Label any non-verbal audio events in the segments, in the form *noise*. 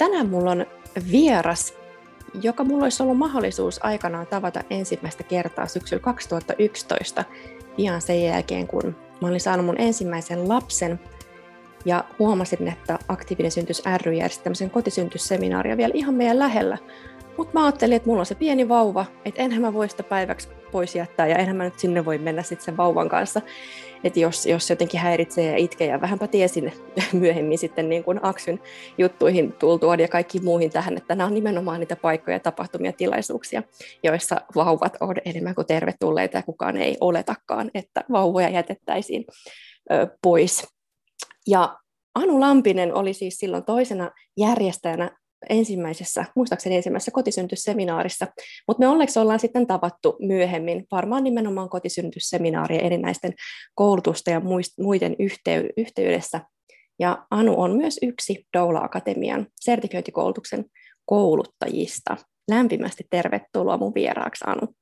Tänään mulla on vieras, joka mulla olisi ollut mahdollisuus aikanaan tavata ensimmäistä kertaa syksyllä 2011, pian sen jälkeen, kun mä olin saanut mun ensimmäisen lapsen ja huomasin, että Aktiivinen syntys ry järjesti tämmöisen kotisyntysseminaaria vielä ihan meidän lähellä. Mutta mä ajattelin, että mulla on se pieni vauva, että enhän mä voi sitä päiväksi pois jättää ja enhän mä nyt sinne voi mennä sitten sen vauvan kanssa että jos, jos jotenkin häiritsee ja itkee, ja vähänpä tiesin *laughs* myöhemmin sitten niin kuin Aksyn juttuihin tultua ja kaikki muihin tähän, että nämä on nimenomaan niitä paikkoja, tapahtumia, tilaisuuksia, joissa vauvat on enemmän kuin tervetulleita ja kukaan ei oletakaan, että vauvoja jätettäisiin pois. Ja Anu Lampinen oli siis silloin toisena järjestäjänä ensimmäisessä, muistaakseni ensimmäisessä kotisyntysseminaarissa, mutta me onneksi ollaan sitten tavattu myöhemmin, varmaan nimenomaan kotisynnytysseminaarien erinäisten koulutusta ja muiden yhteydessä. Ja Anu on myös yksi Doula Akatemian sertifiointikoulutuksen kouluttajista. Lämpimästi tervetuloa mun vieraaksi, Anu.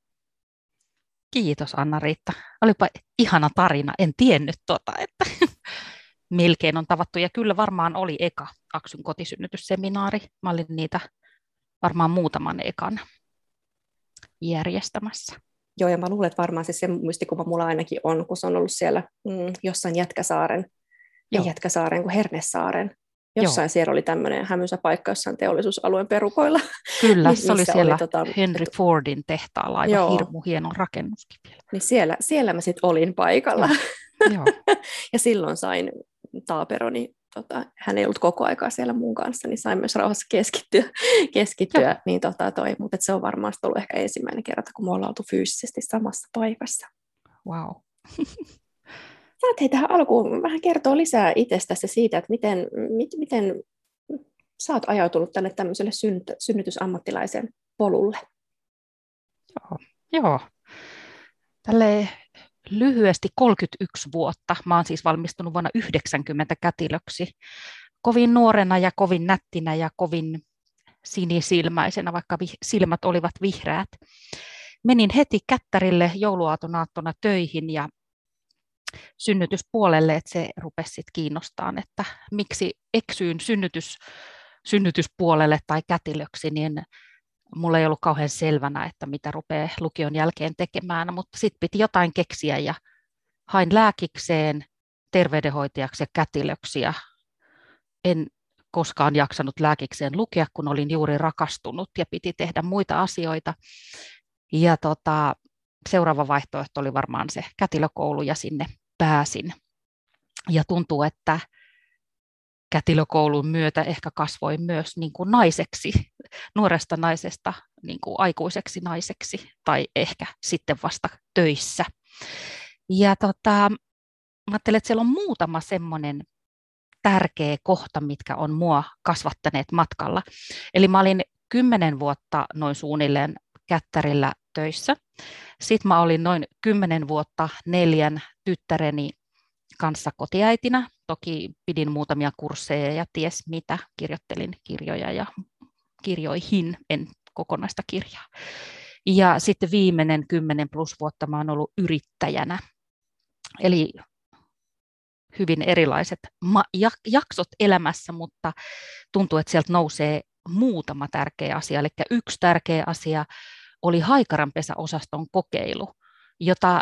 Kiitos Anna-Riitta. Olipa ihana tarina. En tiennyt tuota, että melkein on tavattu. Ja kyllä varmaan oli eka Aksyn kotisynnytysseminaari. Mä olin niitä varmaan muutaman ekan järjestämässä. Joo, ja mä luulen, että varmaan siis se muistikuva mulla ainakin on, kun se on ollut siellä mm, jossain Jätkäsaaren, Joo. ei Jätkäsaaren kuin Hernesaaren. Jossain Joo. siellä oli tämmöinen hämysä paikka jossain teollisuusualueen perukoilla. Kyllä, *laughs* se oli siellä oli, tota, Henry Fordin tehtaalla, aivan Joo. hirmu hieno rakennuskin vielä. Niin siellä, siellä mä sitten olin paikalla. Joo. *laughs* ja silloin sain Taapero, niin tota, hän ei ollut koko aikaa siellä mun kanssa, niin sain myös rauhassa keskittyä, *laughs* keskittyä niin tota toi, mutta se on varmaan ollut ehkä ensimmäinen kerta, kun me ollaan oltu fyysisesti samassa paikassa. Wow. *laughs* Saat hei tähän alkuun vähän kertoa lisää itsestäsi siitä, että miten, mit, miten sä oot ajautunut tänne tämmöiselle synnyt, synnytysammattilaisen polulle. Joo, joo. Tälle lyhyesti 31 vuotta. Mä oon siis valmistunut vuonna 90 kätilöksi. Kovin nuorena ja kovin nättinä ja kovin sinisilmäisenä, vaikka vi- silmät olivat vihreät. Menin heti kättärille jouluaatonaattona töihin ja synnytyspuolelle, että se rupesi sitten kiinnostaan, että miksi eksyyn synnytys, synnytyspuolelle tai kätilöksi, niin mulla ei ollut kauhean selvänä, että mitä rupeaa lukion jälkeen tekemään, mutta sitten piti jotain keksiä ja hain lääkikseen, terveydenhoitajaksi ja kätilöksi ja en koskaan jaksanut lääkikseen lukea, kun olin juuri rakastunut ja piti tehdä muita asioita. Ja tota, seuraava vaihtoehto oli varmaan se kätilökoulu ja sinne pääsin. Ja tuntuu, että kätilökoulun myötä ehkä kasvoin myös niin kuin naiseksi, nuoresta naisesta niin kuin aikuiseksi naiseksi tai ehkä sitten vasta töissä. Ja tota, mä ajattelen, että siellä on muutama semmoinen tärkeä kohta, mitkä on mua kasvattaneet matkalla. Eli mä olin kymmenen vuotta noin suunnilleen kättärillä töissä. Sitten mä olin noin kymmenen vuotta neljän tyttäreni kanssa kotiäitinä. Toki pidin muutamia kursseja ja ties mitä, kirjoittelin kirjoja ja kirjoihin, en kokonaista kirjaa. Ja sitten viimeinen 10 plus vuotta mä oon ollut yrittäjänä. Eli hyvin erilaiset jaksot elämässä, mutta tuntuu, että sieltä nousee muutama tärkeä asia. Eli yksi tärkeä asia oli haikaranpesäosaston kokeilu, jota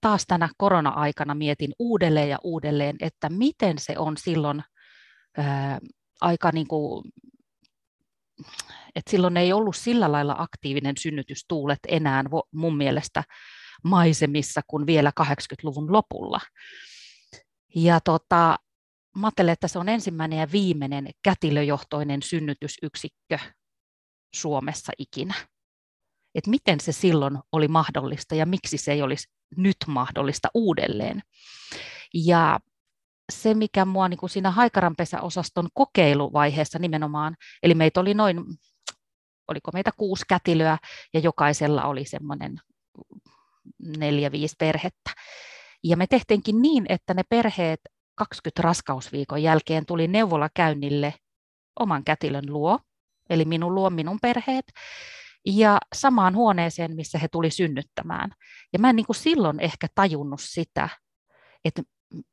taas tänä korona-aikana mietin uudelleen ja uudelleen, että miten se on silloin ää, aika niin kuin, että silloin ei ollut sillä lailla aktiivinen synnytystuulet enää mun mielestä maisemissa kuin vielä 80-luvun lopulla. Ja tota, mä ajattelen, että se on ensimmäinen ja viimeinen kätilöjohtoinen synnytysyksikkö Suomessa ikinä. Että miten se silloin oli mahdollista ja miksi se ei olisi nyt mahdollista uudelleen. Ja se, mikä mua niin kuin siinä haikaranpesäosaston kokeiluvaiheessa nimenomaan, eli meitä oli noin, oliko meitä kuusi kätilöä, ja jokaisella oli semmoinen neljä, viisi perhettä. Ja me tehtiinkin niin, että ne perheet 20 raskausviikon jälkeen tuli neuvolakäynnille oman kätilön luo, eli minun luo minun perheet, ja samaan huoneeseen, missä he tuli synnyttämään. Ja mä en niin kuin silloin ehkä tajunnut sitä, että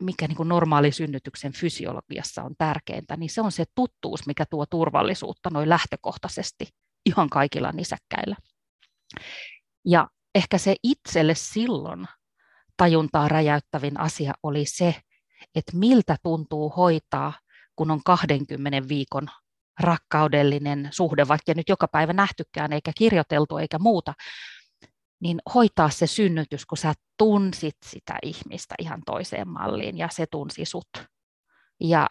mikä niin normaali synnytyksen fysiologiassa on tärkeintä, niin se on se tuttuus, mikä tuo turvallisuutta noin lähtökohtaisesti ihan kaikilla nisäkkäillä. Ja ehkä se itselle silloin tajuntaa räjäyttävin asia oli se, että miltä tuntuu hoitaa, kun on 20 viikon rakkaudellinen suhde, vaikka nyt joka päivä nähtykään eikä kirjoiteltu eikä muuta, niin hoitaa se synnytys, kun sä tunsit sitä ihmistä ihan toiseen malliin ja se tunsi sut. Ja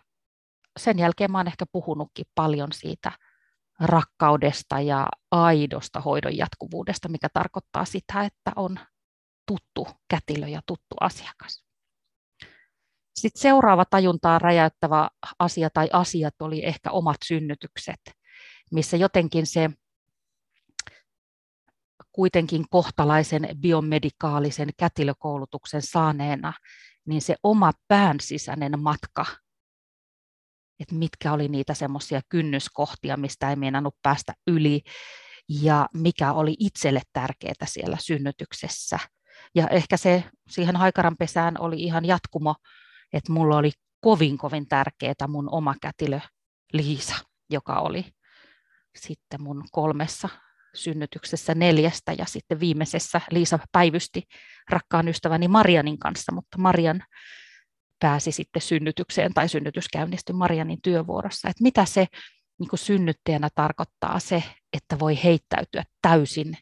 sen jälkeen mä oon ehkä puhunutkin paljon siitä rakkaudesta ja aidosta hoidon jatkuvuudesta, mikä tarkoittaa sitä, että on tuttu kätilö ja tuttu asiakas. Sitten seuraava tajuntaa räjäyttävä asia tai asiat oli ehkä omat synnytykset, missä jotenkin se kuitenkin kohtalaisen biomedikaalisen kätilökoulutuksen saaneena, niin se oma pään sisäinen matka, että mitkä oli niitä semmoisia kynnyskohtia, mistä ei meinannut päästä yli, ja mikä oli itselle tärkeää siellä synnytyksessä. Ja ehkä se siihen haikaranpesään oli ihan jatkumo, että mulla oli kovin kovin tärkeää mun oma kätilö Liisa, joka oli sitten mun kolmessa synnytyksessä neljästä ja sitten viimeisessä Liisa päivysti rakkaan ystäväni Marianin kanssa, mutta Marian pääsi sitten synnytykseen tai synnytys käynnistyi Marianin työvuorossa. Että mitä se niin kuin synnyttäjänä tarkoittaa se, että voi heittäytyä täysin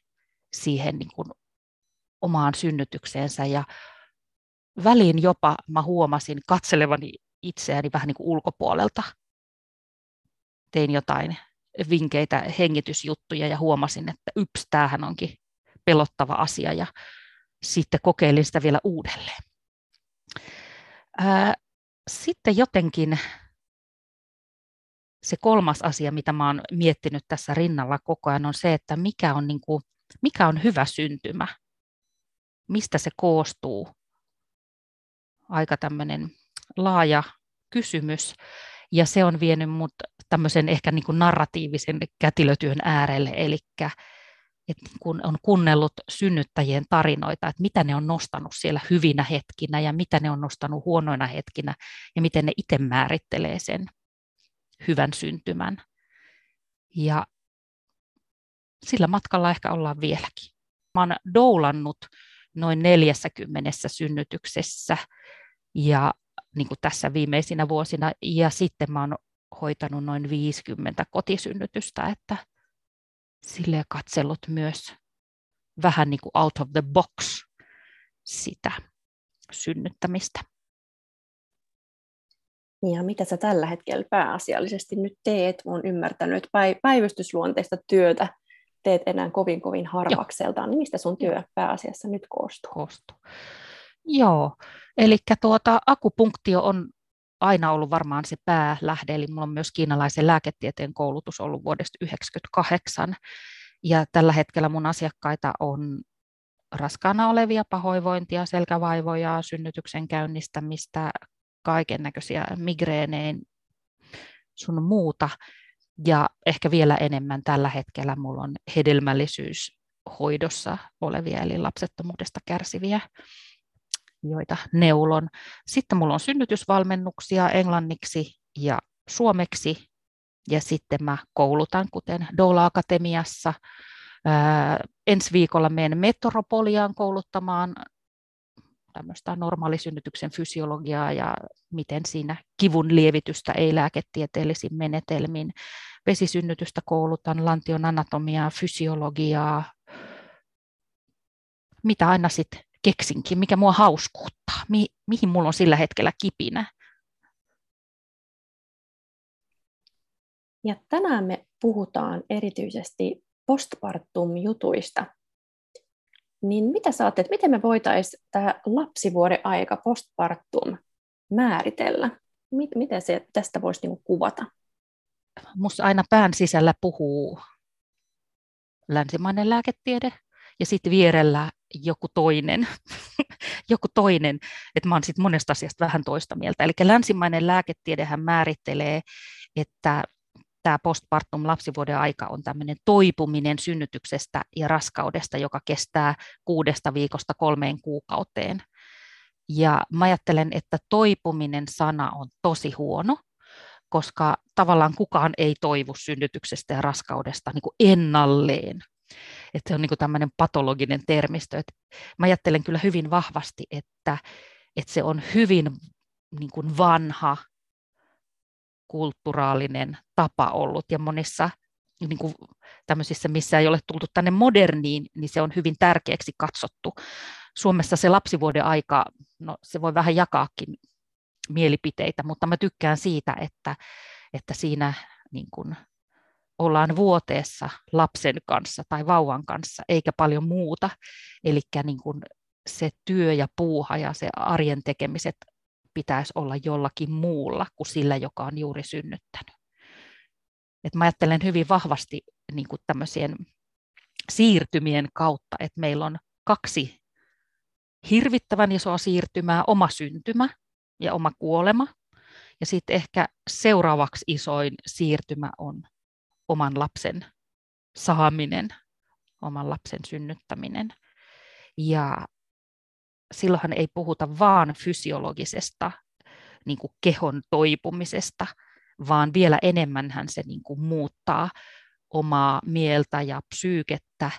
siihen niin kuin omaan synnytykseensä ja väliin jopa mä huomasin katselevani itseäni vähän niin kuin ulkopuolelta. Tein jotain vinkeitä, hengitysjuttuja ja huomasin, että yps, tämähän onkin pelottava asia ja sitten kokeilin sitä vielä uudelleen. Sitten jotenkin se kolmas asia, mitä mä oon miettinyt tässä rinnalla koko ajan, on se, että mikä on, niin kuin, mikä on hyvä syntymä, mistä se koostuu. Aika tämmöinen laaja kysymys. Ja se on vienyt mut tämmöisen ehkä niin kuin narratiivisen kätilötyön äärelle, eli että niin kun on kuunnellut synnyttäjien tarinoita, että mitä ne on nostanut siellä hyvinä hetkinä ja mitä ne on nostanut huonoina hetkinä ja miten ne itse määrittelee sen hyvän syntymän. Ja sillä matkalla ehkä ollaan vieläkin. Mä oon doulannut noin 40 synnytyksessä ja niin kuin tässä viimeisinä vuosina, ja sitten mä oon hoitanut noin 50 kotisynnytystä, että sille katsellut myös vähän niin kuin out of the box sitä synnyttämistä. Ja mitä sä tällä hetkellä pääasiallisesti nyt teet? Olen ymmärtänyt, että päivystysluonteista työtä teet enää kovin kovin harvakseltaan. Niin mistä sun työ pääasiassa nyt koostuu? koostuu. Joo, eli tuota, akupunktio on aina ollut varmaan se päälähde, eli minulla on myös kiinalaisen lääketieteen koulutus ollut vuodesta 1998, ja tällä hetkellä mun asiakkaita on raskaana olevia pahoinvointia, selkävaivoja, synnytyksen käynnistämistä, kaiken näköisiä migreeneen, sun muuta. Ja ehkä vielä enemmän tällä hetkellä mulla on hedelmällisyyshoidossa olevia, eli lapsettomuudesta kärsiviä joita neulon. Sitten mulla on synnytysvalmennuksia englanniksi ja suomeksi, ja sitten mä koulutan, kuten Doula Akatemiassa. Ää, ensi viikolla menen Metropoliaan kouluttamaan tämmöistä normaalisynnytyksen fysiologiaa ja miten siinä kivun lievitystä ei lääketieteellisin menetelmin. Vesisynnytystä koulutan, lantion anatomiaa, fysiologiaa, mitä aina sitten keksinkin, mikä mua hauskuuttaa, mi, mihin mulla on sillä hetkellä kipinä. Ja tänään me puhutaan erityisesti postpartum-jutuista. Niin mitä sä ajattelet, miten me voitaisiin tämä lapsivuoden aika, postpartum, määritellä? Miten se tästä voisi niin kuvata? Minusta aina pään sisällä puhuu länsimainen lääketiede ja sitten vierellä joku toinen, *laughs* joku toinen, että mä oon sitten monesta asiasta vähän toista mieltä. Eli länsimainen lääketiedehän määrittelee, että tämä postpartum lapsivuoden aika on tämmöinen toipuminen synnytyksestä ja raskaudesta, joka kestää kuudesta viikosta kolmeen kuukauteen. Ja mä ajattelen, että toipuminen sana on tosi huono, koska tavallaan kukaan ei toivu synnytyksestä ja raskaudesta niin kuin ennalleen. Että se on niin kuin tämmöinen patologinen termistö. Että mä ajattelen kyllä hyvin vahvasti, että, että se on hyvin niin kuin vanha kulttuuraalinen tapa ollut ja monissa niin kuin tämmöisissä, missä ei ole tultu tänne moderniin, niin se on hyvin tärkeäksi katsottu. Suomessa se lapsivuoden aika, no se voi vähän jakaakin mielipiteitä, mutta mä tykkään siitä, että, että siinä niin kuin ollaan vuoteessa lapsen kanssa tai vauvan kanssa, eikä paljon muuta. Eli niin kuin se työ ja puuha ja se arjen tekemiset pitäisi olla jollakin muulla kuin sillä, joka on juuri synnyttänyt. Et mä ajattelen hyvin vahvasti niin kuin tämmöisien siirtymien kautta, että meillä on kaksi hirvittävän isoa siirtymää, oma syntymä ja oma kuolema. Ja sitten ehkä seuraavaksi isoin siirtymä on oman lapsen saaminen, oman lapsen synnyttäminen. Ja silloinhan ei puhuta vaan fysiologisesta niin kuin kehon toipumisesta, vaan vielä enemmän hän se niin kuin muuttaa omaa mieltä ja psyykettä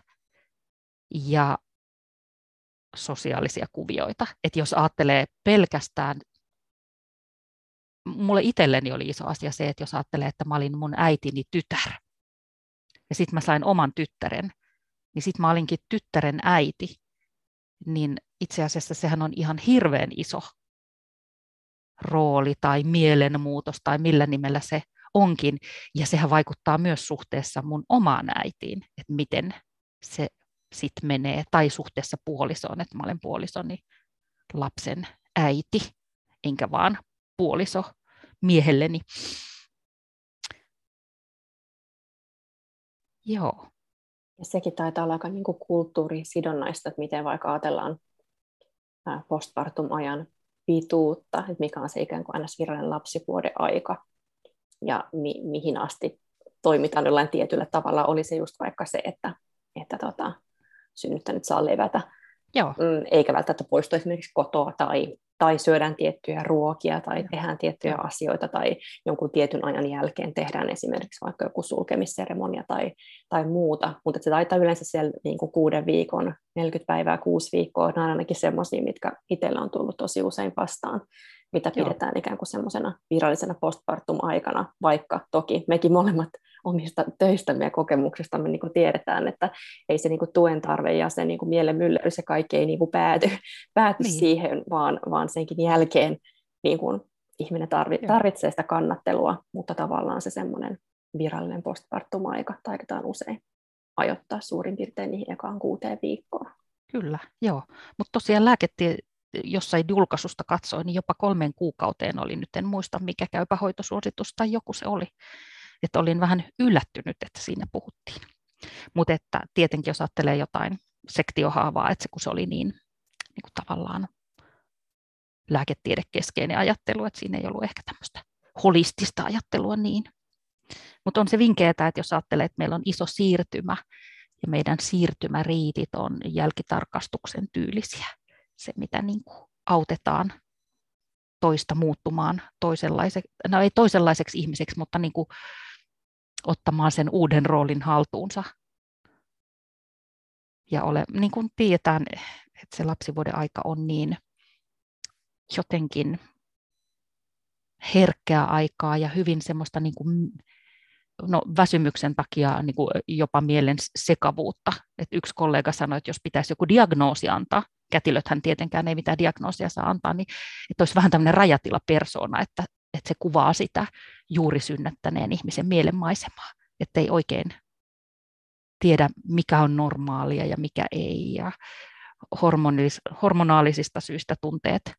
ja sosiaalisia kuvioita. Et jos ajattelee pelkästään, mulle itselleni oli iso asia se, että jos ajattelee, että mä olin mun äitini tytär, ja sitten mä sain oman tyttären, niin sitten mä olinkin tyttären äiti, niin itse asiassa sehän on ihan hirveän iso rooli tai mielenmuutos tai millä nimellä se onkin. Ja sehän vaikuttaa myös suhteessa mun omaan äitiin, että miten se sitten menee, tai suhteessa puolisoon, että mä olen puolisoni lapsen äiti, enkä vaan puoliso miehelleni. Joo. Ja sekin taitaa olla aika niin kuin kulttuurisidonnaista, että miten vaikka ajatellaan postpartum-ajan pituutta, että mikä on se ikään kuin aina virallinen lapsivuoden aika ja mi- mihin asti toimitaan jollain tietyllä tavalla. Oli se just vaikka se, että, että tota, synnyttänyt saa levätä, Joo. Mm, eikä välttämättä poistu esimerkiksi kotoa tai tai syödään tiettyjä ruokia tai tehdään tiettyjä asioita tai jonkun tietyn ajan jälkeen tehdään esimerkiksi vaikka joku sulkemisseremonia tai, tai muuta, mutta se taitaa yleensä siellä niin kuin kuuden viikon, 40 päivää, kuusi viikkoa, nämä on ainakin semmoisia, mitkä itsellä on tullut tosi usein vastaan, mitä Joo. pidetään ikään kuin semmoisena virallisena postpartum-aikana, vaikka toki mekin molemmat omista töistämme ja kokemuksestamme niin kuin tiedetään, että ei se niin kuin tuen tarve ja se niin kuin mielen myllerys ja kaikki ei niin kuin pääty, pääty niin. siihen, vaan, vaan senkin jälkeen niin kuin ihminen tarvi, tarvitsee sitä kannattelua, mutta tavallaan se semmoinen virallinen postpartum-aika taitetaan usein ajoittaa suurin piirtein niihin ekaan kuuteen viikkoon. Kyllä, joo. Mutta tosiaan lääketie, jossain julkaisusta katsoin, niin jopa kolmeen kuukauteen oli, nyt en muista mikä käypä hoitosuositus tai joku se oli, että olin vähän yllättynyt, että siinä puhuttiin. Mutta että tietenkin jos ajattelee jotain sektiohaavaa, että se, kun se oli niin, niin kuin tavallaan lääketiedekeskeinen ajattelu, että siinä ei ollut ehkä tämmöistä holistista ajattelua niin. Mutta on se vinkeää, että jos ajattelee, että meillä on iso siirtymä ja meidän siirtymäriitit on jälkitarkastuksen tyylisiä, se mitä niin kuin autetaan toista muuttumaan toisenlaiseksi, no ei toisenlaiseksi ihmiseksi, mutta niin kuin ottamaan sen uuden roolin haltuunsa. Ja ole, niin kuin tiedetään, että se lapsivuoden aika on niin jotenkin herkkää aikaa ja hyvin semmoista niin kuin, no, väsymyksen takia niin kuin jopa mielen sekavuutta. Et yksi kollega sanoi, että jos pitäisi joku diagnoosi antaa, kätilöthän tietenkään ei mitään diagnoosia saa antaa, niin että olisi vähän tämmöinen rajatila persoona, että, että se kuvaa sitä juuri synnättäneen ihmisen mielenmaisemaa ettei oikein tiedä, mikä on normaalia ja mikä ei, ja hormonaalisista syistä tunteet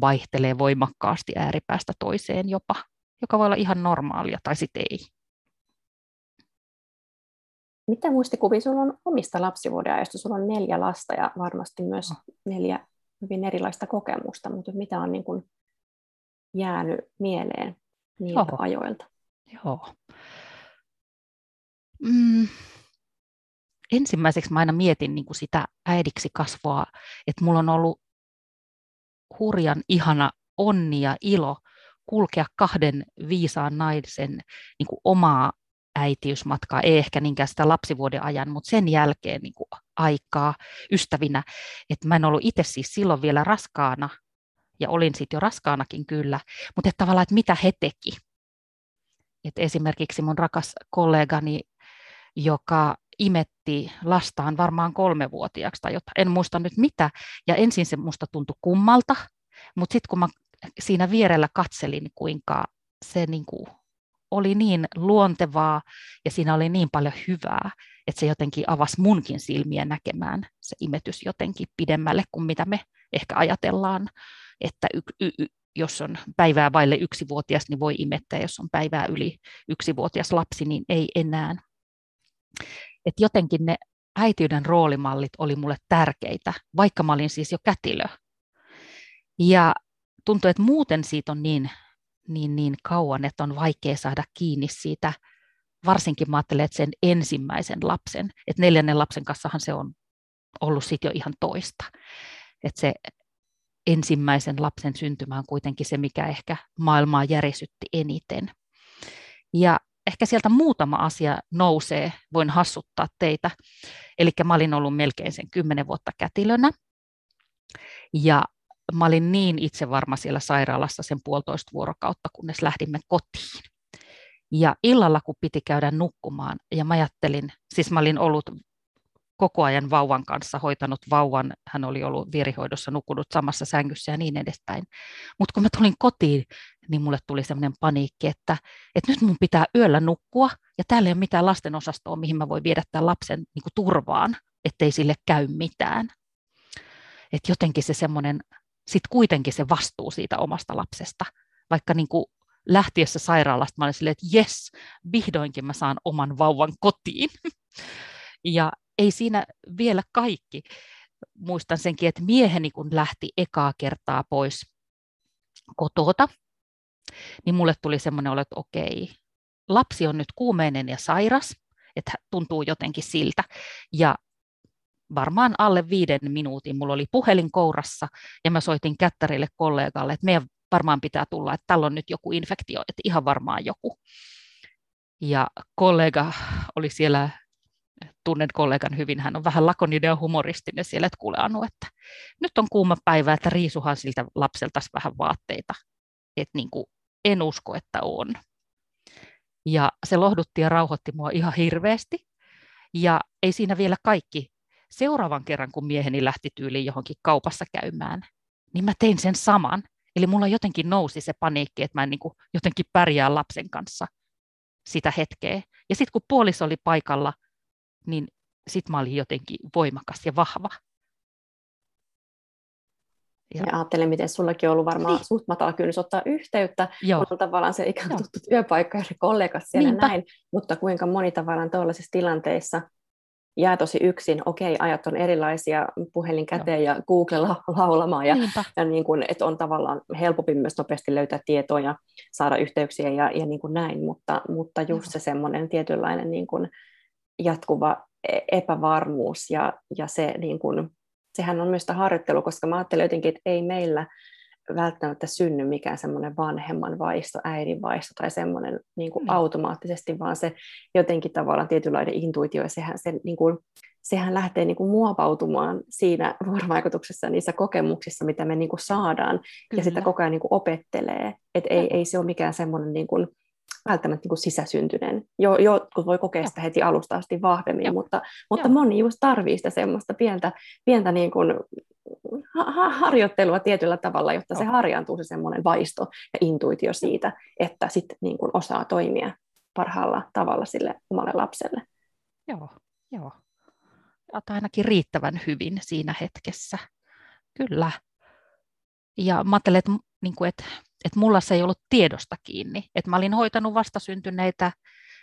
vaihtelee voimakkaasti ääripäästä toiseen jopa, joka voi olla ihan normaalia tai sitten ei. Mitä muistikuvia sinulla on omista lapsivuodenajasta? Sulla on neljä lasta ja varmasti myös neljä hyvin erilaista kokemusta, mutta mitä on niin kuin jäänyt mieleen niiltä Joo. ajoilta? Joo. Mm. Ensimmäiseksi mä aina mietin niin kuin sitä äidiksi kasvua, että mulla on ollut hurjan ihana onni ja ilo kulkea kahden viisaan naisen niin kuin omaa äitiysmatkaa, ei ehkä niinkään sitä lapsivuoden ajan, mutta sen jälkeen niin kuin aikaa ystävinä. Että mä en ollut itse siis silloin vielä raskaana, ja olin sitten jo raskaanakin kyllä, mutta että tavallaan, että mitä he teki. Et esimerkiksi mun rakas kollegani, joka imetti lastaan varmaan kolmevuotiaaksi tai jotain, en muista nyt mitä, ja ensin se musta tuntui kummalta, mutta sitten kun mä siinä vierellä katselin, kuinka se niin kuin oli niin luontevaa ja siinä oli niin paljon hyvää, että se jotenkin avasi munkin silmiä näkemään se imetys jotenkin pidemmälle kuin mitä me ehkä ajatellaan, että y- y- jos on päivää vaille yksivuotias, niin voi imettää, jos on päivää yli yksivuotias lapsi, niin ei enää. Et jotenkin ne äitiyden roolimallit oli mulle tärkeitä, vaikka mä olin siis jo kätilö. Ja tuntuu, että muuten siitä on niin niin, niin kauan, että on vaikea saada kiinni siitä, varsinkin mä ajattelen, että sen ensimmäisen lapsen, että neljännen lapsen kanssahan se on ollut sitten jo ihan toista. Että se ensimmäisen lapsen syntymä on kuitenkin se, mikä ehkä maailmaa järisytti eniten. Ja ehkä sieltä muutama asia nousee, voin hassuttaa teitä. Eli mä olin ollut melkein sen kymmenen vuotta kätilönä. Ja mä olin niin itse varma siellä sairaalassa sen puolitoista vuorokautta, kunnes lähdimme kotiin. Ja illalla, kun piti käydä nukkumaan, ja mä ajattelin, siis mä olin ollut koko ajan vauvan kanssa, hoitanut vauvan, hän oli ollut vierihoidossa, nukkunut samassa sängyssä ja niin edespäin. Mutta kun mä tulin kotiin, niin mulle tuli sellainen paniikki, että, että nyt mun pitää yöllä nukkua, ja täällä ei ole mitään lastenosastoa, mihin mä voin viedä tämän lapsen niin turvaan, ettei sille käy mitään. Et jotenkin se semmoinen sitten kuitenkin se vastuu siitä omasta lapsesta. Vaikka niin kuin lähtiessä sairaalasta mä olin silleen, että jes, vihdoinkin mä saan oman vauvan kotiin. *laughs* ja ei siinä vielä kaikki. Muistan senkin, että mieheni kun lähti ekaa kertaa pois kotota, niin mulle tuli semmoinen olo, että okei, lapsi on nyt kuumeinen ja sairas, että tuntuu jotenkin siltä. Ja varmaan alle viiden minuutin mulla oli puhelin kourassa ja mä soitin kättärille kollegalle, että meidän varmaan pitää tulla, että tällä on nyt joku infektio, että ihan varmaan joku. Ja kollega oli siellä, tunnen kollegan hyvin, hän on vähän lakoninen ja humoristinen siellä, että kuule Anu, että nyt on kuuma päivä, että riisuhan siltä lapselta vähän vaatteita. Että niin kuin, en usko, että on. Ja se lohdutti ja rauhoitti mua ihan hirveästi. Ja ei siinä vielä kaikki seuraavan kerran, kun mieheni lähti tyyliin johonkin kaupassa käymään, niin mä tein sen saman. Eli mulla jotenkin nousi se paniikki, että mä en niin kuin jotenkin pärjää lapsen kanssa sitä hetkeä. Ja sitten kun puoliso oli paikalla, niin sitten mä olin jotenkin voimakas ja vahva. Ja, ja ajattelen, miten sullakin on ollut varmaan niin. suht matala kynnys ottaa yhteyttä, Joo. kun on tavallaan se ikään tuttu työpaikka ja kollegat siellä Niinpä. näin, mutta kuinka moni tavallaan tuollaisissa tilanteissa jää tosi yksin, okei, ajat on erilaisia, puhelin käteen ja Google laulamaan, ja, ja niin kuin, että on tavallaan helpompi myös nopeasti löytää tietoa ja saada yhteyksiä ja, ja niin kuin näin, mutta, mutta just Joo. se semmoinen tietynlainen niin kuin jatkuva e-, epävarmuus ja, ja se, niin kuin, sehän on myös sitä harjoittelu, koska mä ajattelen jotenkin, että ei meillä välttämättä synny mikään semmoinen vanhemman vaisto, äidin vaisto tai semmoinen niin kuin mm. automaattisesti, vaan se jotenkin tavallaan tietynlainen intuitio, ja sehän, se, niin kuin, sehän lähtee niin kuin muovautumaan siinä *laughs* vuorovaikutuksessa, niissä kokemuksissa, mitä me niin kuin saadaan, Kyllä. ja sitä koko ajan niin kuin opettelee, että ei, ei se ole mikään semmoinen niin kuin, välttämättä niin kuin sisäsyntyinen. Jo, jotkut voi kokea sitä heti alusta asti vahvemmin, Joo. mutta, mutta moni just tarvii sitä semmoista pientä, pientä niin kuin ha- harjoittelua tietyllä tavalla, jotta Joo. se harjaantuu se semmoinen vaisto ja intuitio siitä, että sitten niin kuin osaa toimia parhaalla tavalla sille omalle lapselle. Joo, joo. Ja ainakin riittävän hyvin siinä hetkessä. Kyllä. ja mä ajattelin, että, niin kuin, että, että mulla se ei ollut tiedosta kiinni. Että mä olin hoitanut vastasyntyneitä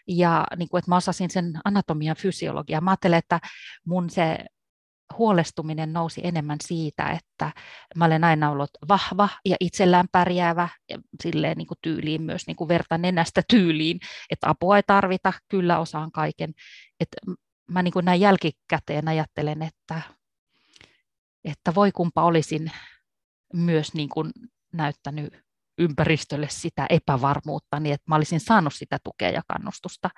ja niin kuin, että mä osasin sen anatomian fysiologiaa. Mä ajattelin, että mun se huolestuminen nousi enemmän siitä, että mä olen aina ollut vahva ja itsellään pärjäävä ja silleen niin kuin tyyliin myös niin kuin verta nenästä tyyliin, että apua ei tarvita, kyllä osaan kaiken. Että mä niin kuin näin jälkikäteen ajattelen, että, että voi kumpa olisin myös niin kuin näyttänyt ympäristölle sitä epävarmuutta, niin että mä olisin saanut sitä tukea ja kannustusta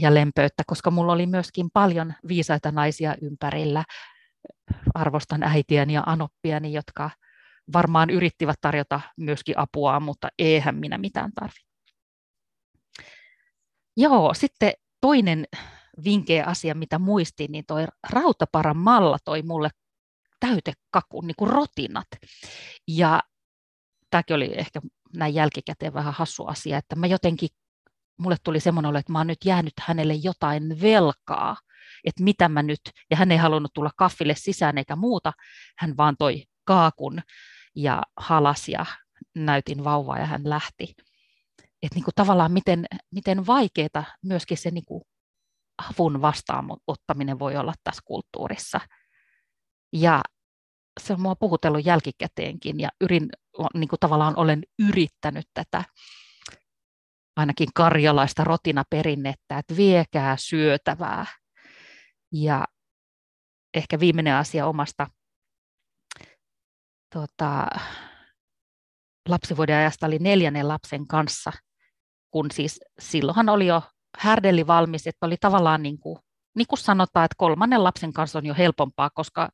ja lempöyttä, koska mulla oli myöskin paljon viisaita naisia ympärillä. Arvostan äitiäni ja anoppiani, jotka varmaan yrittivät tarjota myöskin apua, mutta eihän minä mitään tarvitse. Joo, sitten toinen vinkeä asia, mitä muistin, niin toi Rautaparan Malla toi mulle täytekakun, niin kuin rotinat. Ja tämäkin oli ehkä näin jälkikäteen vähän hassu asia, että mä jotenkin, mulle tuli semmoinen olo, että mä oon nyt jäänyt hänelle jotain velkaa, että mitä mä nyt, ja hän ei halunnut tulla kaffille sisään eikä muuta, hän vaan toi kaakun ja halas ja näytin vauvaa ja hän lähti. Että niin kuin tavallaan miten, miten vaikeaa myöskin se niin kuin avun vastaanottaminen voi olla tässä kulttuurissa. Ja se on mua puhutellut jälkikäteenkin ja yrin, niin kuin tavallaan olen yrittänyt tätä ainakin karjalaista rotinaperinnettä, että viekää syötävää. Ja ehkä viimeinen asia omasta tota, lapsivuoden ajasta oli neljännen lapsen kanssa, kun siis silloinhan oli jo härdelli valmis, että oli tavallaan niin kuin, niin kuin sanotaan, että kolmannen lapsen kanssa on jo helpompaa, koska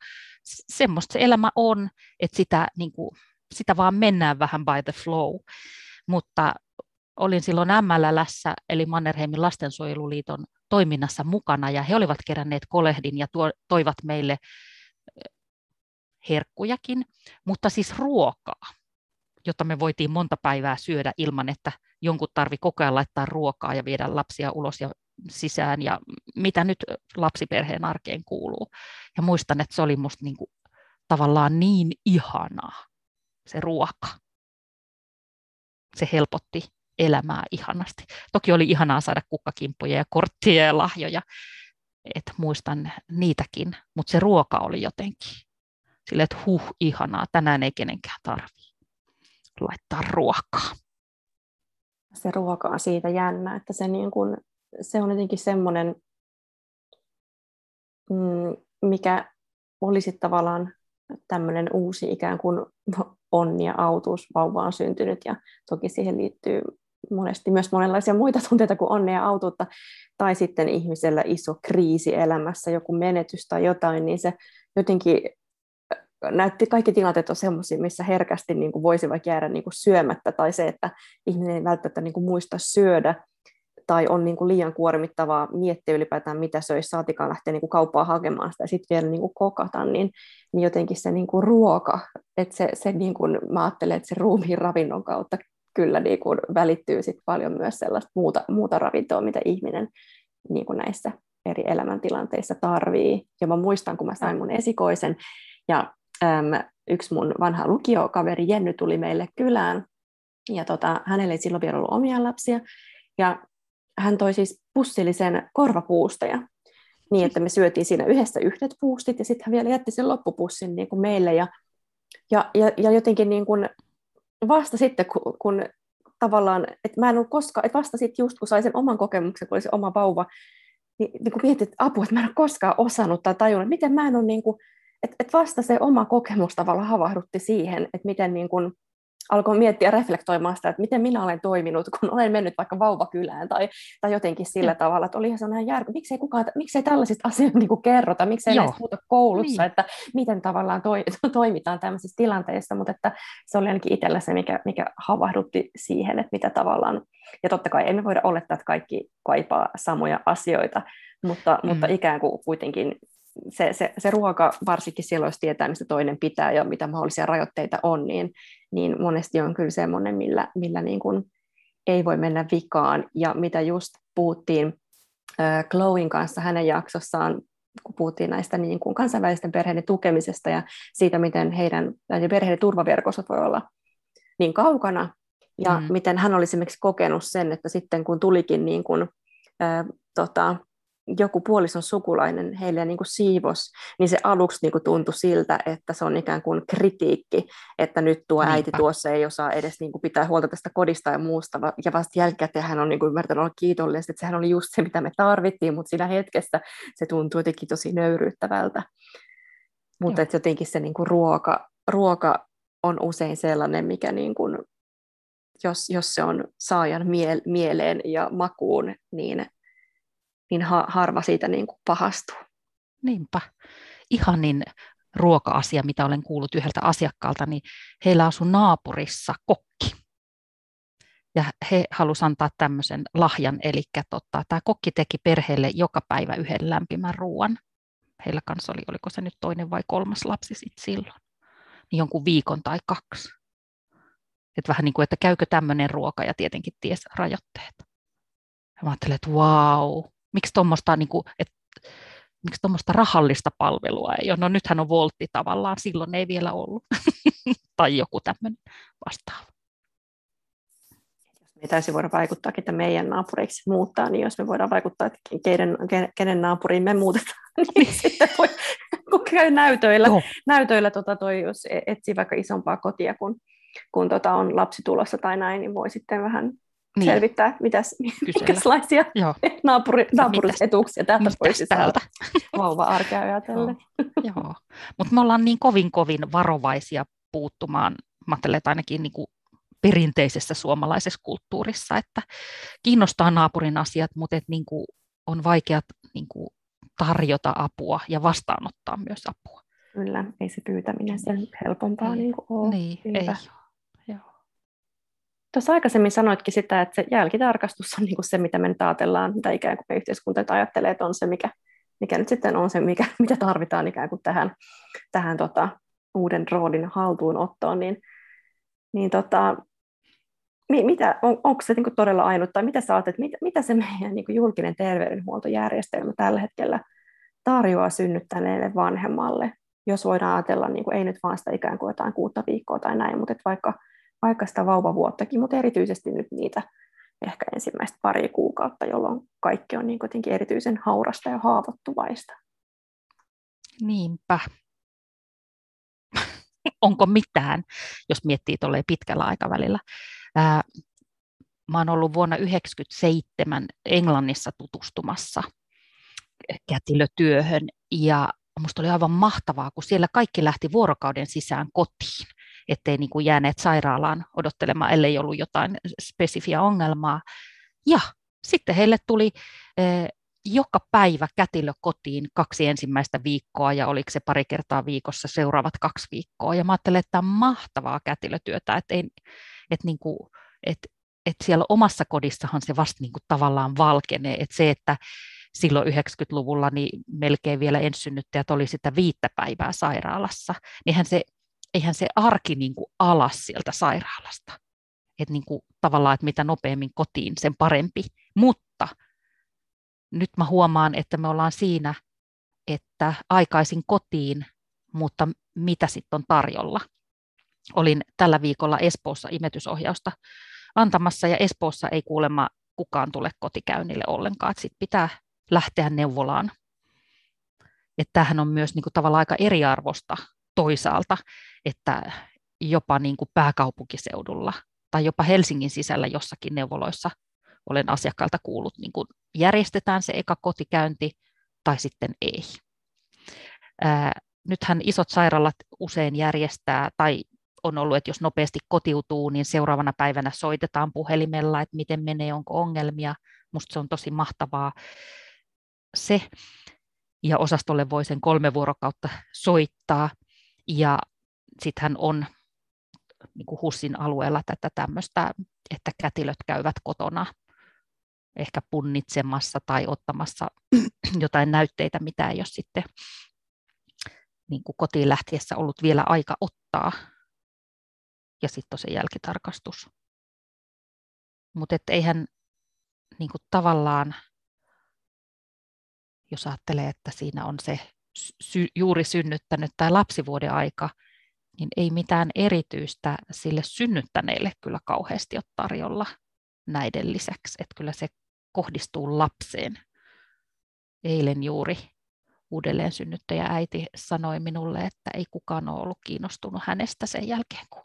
semmoista se elämä on, että sitä, niin kuin, sitä vaan mennään vähän by the flow. Mutta olin silloin MLLssä, eli Mannerheimin lastensuojeluliiton toiminnassa mukana, ja he olivat keränneet kolehdin ja tuo, toivat meille herkkujakin, mutta siis ruokaa, jota me voitiin monta päivää syödä ilman, että jonkun tarvi koko ajan laittaa ruokaa ja viedä lapsia ulos ja sisään ja mitä nyt lapsiperheen arkeen kuuluu. Ja muistan, että se oli musta niin kuin, tavallaan niin ihanaa, se ruoka. Se helpotti elämää ihanasti. Toki oli ihanaa saada kukkakimppuja ja korttia ja lahjoja, että muistan niitäkin, mutta se ruoka oli jotenkin silleen, että huh, ihanaa, tänään ei kenenkään tarvitse laittaa ruokaa se ruoka on siitä jännä, että se, niin kuin, se on jotenkin semmoinen, mm, mikä olisi tavallaan tämmöinen uusi ikään kuin onni ja autuus vauva on syntynyt. Ja toki siihen liittyy monesti myös monenlaisia muita *laughs* tunteita kuin onnea ja autuutta, tai sitten ihmisellä iso kriisi elämässä, joku menetys tai jotain, niin se jotenkin näytti kaikki tilanteet on sellaisia, missä herkästi niin kuin voisi vaikka jäädä niin kuin syömättä, tai se, että ihminen ei välttämättä niin kuin muista syödä, tai on niin kuin liian kuormittavaa miettiä ylipäätään, mitä söisi, saatikaan lähteä niin kuin kauppaa hakemaan sitä, ja sitten vielä niin kuin kokata, niin, niin jotenkin se niin kuin ruoka, että se, se niin kuin, mä ajattelen, että se ruumiin ravinnon kautta kyllä niin kuin välittyy sit paljon myös sellaista muuta, muuta ravintoa, mitä ihminen niin kuin näissä eri elämäntilanteissa tarvii. Ja mä muistan, kun mä sain mun esikoisen, ja äm, yksi mun vanha lukiokaveri Jenny tuli meille kylään, ja tota, hänellä ei silloin vielä ollut omia lapsia, ja hän toi siis pussillisen korvapuustoja, niin että me syötiin siinä yhdessä yhdet puustit, ja sitten hän vielä jätti sen loppupussin niin kuin meille, ja, ja, ja, ja jotenkin niin kuin vasta sitten, kun, kun tavallaan, että mä en ollut koskaan, että vasta sitten just kun sai sen oman kokemuksen, kun oli se oma vauva, niin, niin kun mietit, että apua, että mä en ole koskaan osannut tai tajunnut, miten mä en ole niin kuin, et, et vasta se oma kokemus tavallaan havahdutti siihen, että miten niin kun alkoi miettiä reflektoimaan sitä, että miten minä olen toiminut, kun olen mennyt vaikka vauvakylään tai, tai jotenkin sillä mm. tavalla, että oli sellainen järky, miksei, kukaan, miksei tällaisista asioista niin kerrota, miksei Joo. edes puhuta koulussa, niin. että miten tavallaan toi, *laughs* toimitaan tämmöisissä tilanteissa, mutta että se oli ainakin itsellä se, mikä, mikä havahdutti siihen, että mitä tavallaan, ja totta kai emme voida olettaa, että kaikki kaipaa samoja asioita, mutta, mm. mutta ikään kuin kuitenkin se, se, se ruoka, varsinkin silloin, jos tietää, mistä toinen pitää ja mitä mahdollisia rajoitteita on, niin, niin monesti on kyllä semmoinen, millä, millä niin kuin ei voi mennä vikaan. Ja mitä just puhuttiin äh, Chloin kanssa hänen jaksossaan kun puhuttiin näistä niin kuin kansainvälisten perheiden tukemisesta ja siitä, miten heidän perheiden turvaverkostot voi olla niin kaukana, ja mm. miten hän oli esimerkiksi kokenut sen, että sitten kun tulikin niin kuin, ää, tota, joku puolison sukulainen heille niin kuin siivos, niin se aluksi niin kuin tuntui siltä, että se on ikään kuin kritiikki, että nyt tuo Niinpä. äiti tuossa ei osaa edes niin kuin pitää huolta tästä kodista ja muusta, ja vasta jälkikäteen hän on niin kuin ymmärtänyt olla kiitollinen, että sehän oli just se, mitä me tarvittiin, mutta siinä hetkessä se tuntui jotenkin tosi nöyryyttävältä. Mutta että jotenkin se niin kuin ruoka, ruoka on usein sellainen, mikä niin kuin, jos, jos se on saajan miel, mieleen ja makuun, niin niin ha- harva siitä niin kuin pahastuu. Niinpä. Ihanin ruoka-asia, mitä olen kuullut yhdeltä asiakkaalta, niin heillä asui naapurissa kokki. Ja he halusivat antaa tämmöisen lahjan, eli tota, tämä kokki teki perheelle joka päivä yhden lämpimän ruoan. Heillä kanssa oli, oliko se nyt toinen vai kolmas lapsi sitten silloin. Niin jonkun viikon tai kaksi. Et vähän niin kuin, että käykö tämmöinen ruoka ja tietenkin ties rajoitteet. Ja mä ajattelin, että vau, miksi tuommoista niin kuin, miksi tuommoista rahallista palvelua ei ole. No nythän on voltti tavallaan, silloin ei vielä ollut. *laughs* tai joku tämmöinen vastaava. Jos me täysin voida vaikuttaa, että meidän naapureiksi muuttaa, niin jos me voidaan vaikuttaa, että keiden, kenen naapuriin me muutetaan, *laughs* niin sitten voi, kun käy näytöillä, Joo. näytöillä tota toi, jos e-, etsii vaikka isompaa kotia, kun, kun tota on lapsi tulossa tai näin, niin voi sitten vähän niin. selvittää, mitäs, minkälaisia naapuri, naapurisetuuksia täältä voisi täältä? *laughs* vauva-arkea ajatellen. Joo, Joo. mutta me ollaan niin kovin kovin varovaisia puuttumaan, mä että ainakin niin kuin perinteisessä suomalaisessa kulttuurissa, että kiinnostaa naapurin asiat, mutta et niin kuin on vaikea niin kuin tarjota apua ja vastaanottaa myös apua. Kyllä, ei se pyytäminen sen helpompaa niin, niin kuin ole. Niin, ei ole. Tuossa aikaisemmin sanoitkin sitä, että se jälkitarkastus on niin kuin se, mitä me nyt ajatellaan, mitä ikään kuin me yhteiskunta ajattelee, että on se, mikä, mikä nyt sitten on se, mikä, *laughs* mitä tarvitaan ikään kuin tähän, tähän tota, uuden roolin haltuunottoon, niin, niin tota, mitä, on, onko se niin kuin todella ainut, tai mitä sä ajattelet, mitä, mitä se meidän niin kuin julkinen terveydenhuoltojärjestelmä tällä hetkellä tarjoaa synnyttäneelle vanhemmalle, jos voidaan ajatella, niin kuin, ei nyt vaan sitä ikään kuin jotain kuutta viikkoa tai näin, mutta että vaikka vaikka sitä vauvavuottakin, mutta erityisesti nyt niitä ehkä ensimmäistä pari kuukautta, jolloin kaikki on niin kuitenkin erityisen haurasta ja haavoittuvaista. Niinpä. *laughs* Onko mitään, jos miettii tuolle pitkällä aikavälillä? Ää, mä olen ollut vuonna 1997 Englannissa tutustumassa kätilötyöhön ja minusta oli aivan mahtavaa, kun siellä kaikki lähti vuorokauden sisään kotiin ettei niin kuin jääneet sairaalaan odottelemaan, ellei ollut jotain spesifiä ongelmaa. Ja sitten heille tuli eh, joka päivä kätilö kotiin kaksi ensimmäistä viikkoa ja oliko se pari kertaa viikossa seuraavat kaksi viikkoa. Ja mä ajattelin, että tämä on mahtavaa kätilötyötä, että, ei, että, niin kuin, että, että siellä omassa kodissahan se vasta niin kuin tavallaan valkenee. Että se, että silloin 90-luvulla niin melkein vielä ensynnyttäjät oli sitä viittä päivää sairaalassa, niinhän se eihän se arki niin kuin alas sieltä sairaalasta. Että niin kuin, tavallaan, että mitä nopeammin kotiin, sen parempi. Mutta nyt mä huomaan, että me ollaan siinä, että aikaisin kotiin, mutta mitä sitten on tarjolla. Olin tällä viikolla Espoossa imetysohjausta antamassa ja Espoossa ei kuulemma kukaan tule kotikäynnille ollenkaan, että sit pitää lähteä neuvolaan. Että tämähän on myös niin kuin tavallaan aika eriarvosta toisaalta, että jopa niin kuin pääkaupunkiseudulla tai jopa Helsingin sisällä jossakin neuvoloissa olen asiakkaalta kuullut, niin kuin järjestetään se eka kotikäynti tai sitten ei. Ää, nythän isot sairaalat usein järjestää, tai on ollut, että jos nopeasti kotiutuu, niin seuraavana päivänä soitetaan puhelimella, että miten menee, onko ongelmia. Minusta se on tosi mahtavaa se. Ja osastolle voi sen kolme vuorokautta soittaa. Ja sittenhän on niin kuin HUSin alueella tätä tämmöistä, että kätilöt käyvät kotona ehkä punnitsemassa tai ottamassa *clears throat* jotain näytteitä, mitä ei ole sitten niin kuin kotiin lähtiessä ollut vielä aika ottaa. Ja sitten se jälkitarkastus. Mutta eihän niin kuin tavallaan, jos ajattelee, että siinä on se sy- juuri synnyttänyt tai lapsivuoden aika, niin ei mitään erityistä sille synnyttäneelle kyllä kauheasti ole tarjolla näiden lisäksi, että kyllä se kohdistuu lapseen. Eilen juuri uudelleen synnyttäjä äiti sanoi minulle, että ei kukaan ole ollut kiinnostunut hänestä sen jälkeen, kun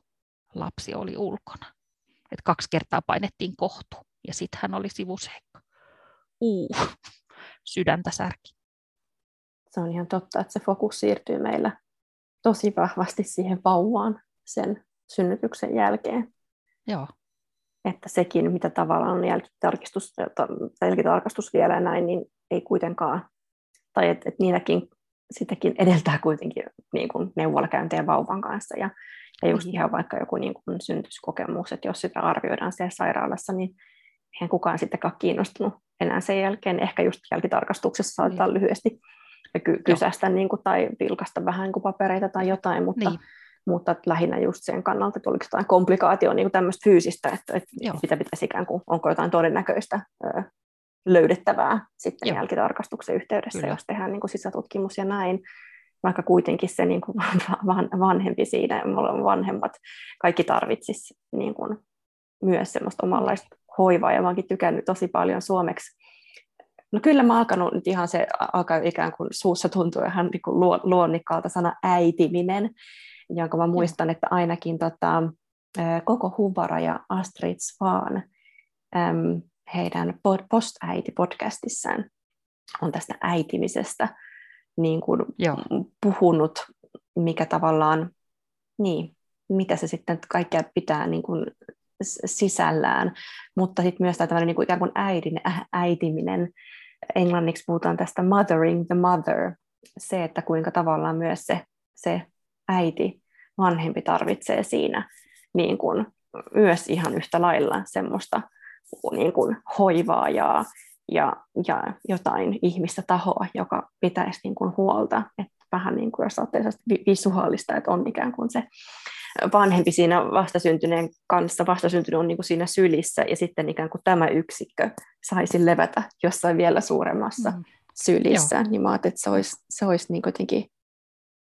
lapsi oli ulkona. Et kaksi kertaa painettiin kohtu ja sitten hän oli sivuseikka. Uu, sydäntä särki. Se on ihan totta, että se fokus siirtyy meillä tosi vahvasti siihen vauvaan sen synnytyksen jälkeen. Joo. Että sekin, mitä tavallaan on jälkitarkistus, jälkitarkastus vielä ja näin, niin ei kuitenkaan, tai että et niilläkin sitäkin edeltää kuitenkin niin kuin neuvolakäyntejä vauvan kanssa. Ja, ja just ihan vaikka joku niin kuin synnytyskokemus, että jos sitä arvioidaan siellä sairaalassa, niin eihän kukaan sittenkaan kiinnostunut enää sen jälkeen. Ehkä just jälkitarkastuksessa saattaa mm. Lyhyesti ky- kysästä niin kuin, tai vilkasta vähän niin kuin papereita tai jotain, mutta, niin. mutta lähinnä just sen kannalta, että oliko jotain komplikaatio niin kuin tämmöistä fyysistä, että, että mitä pitäisi ikään kuin, onko jotain todennäköistä ö, löydettävää sitten Joo. jälkitarkastuksen yhteydessä, Kyllä. jos tehdään niin kuin sisätutkimus ja näin, vaikka kuitenkin se niin kuin *laughs* vanhempi siinä, vanhemmat, kaikki tarvitsisi niin kuin myös semmoista omanlaista hoivaa, ja mä oonkin tykännyt tosi paljon suomeksi No kyllä mä alkanut nyt ihan se, alkaa ikään kuin suussa tuntua ihan niin kuin luonnikkaalta sana äitiminen, jonka mä muistan, että ainakin tota, koko Huvara ja Astrid Svan heidän post-äiti-podcastissaan on tästä äitimisestä niin kuin puhunut, mikä tavallaan, niin, mitä se sitten kaikkea pitää niin kuin sisällään, mutta sitten myös tämä niin kuin ikään kuin äidin, äh, äitiminen, englanniksi puhutaan tästä mothering the mother, se, että kuinka tavallaan myös se, se äiti, vanhempi tarvitsee siinä niin kuin myös ihan yhtä lailla semmoista niin kuin hoivaa ja, ja, ja jotain ihmistä tahoa, joka pitäisi niin kuin huolta. Että vähän niin kuin jos ajattelee visuaalista, että on ikään kuin se vanhempi siinä vastasyntyneen kanssa, vastasyntynyt on niin kuin siinä sylissä, ja sitten ikään kuin tämä yksikkö saisi levätä jossain vielä suuremmassa mm. sylissä, Joo. niin mä ajattelin, että se olisi, se olisi niin jotenkin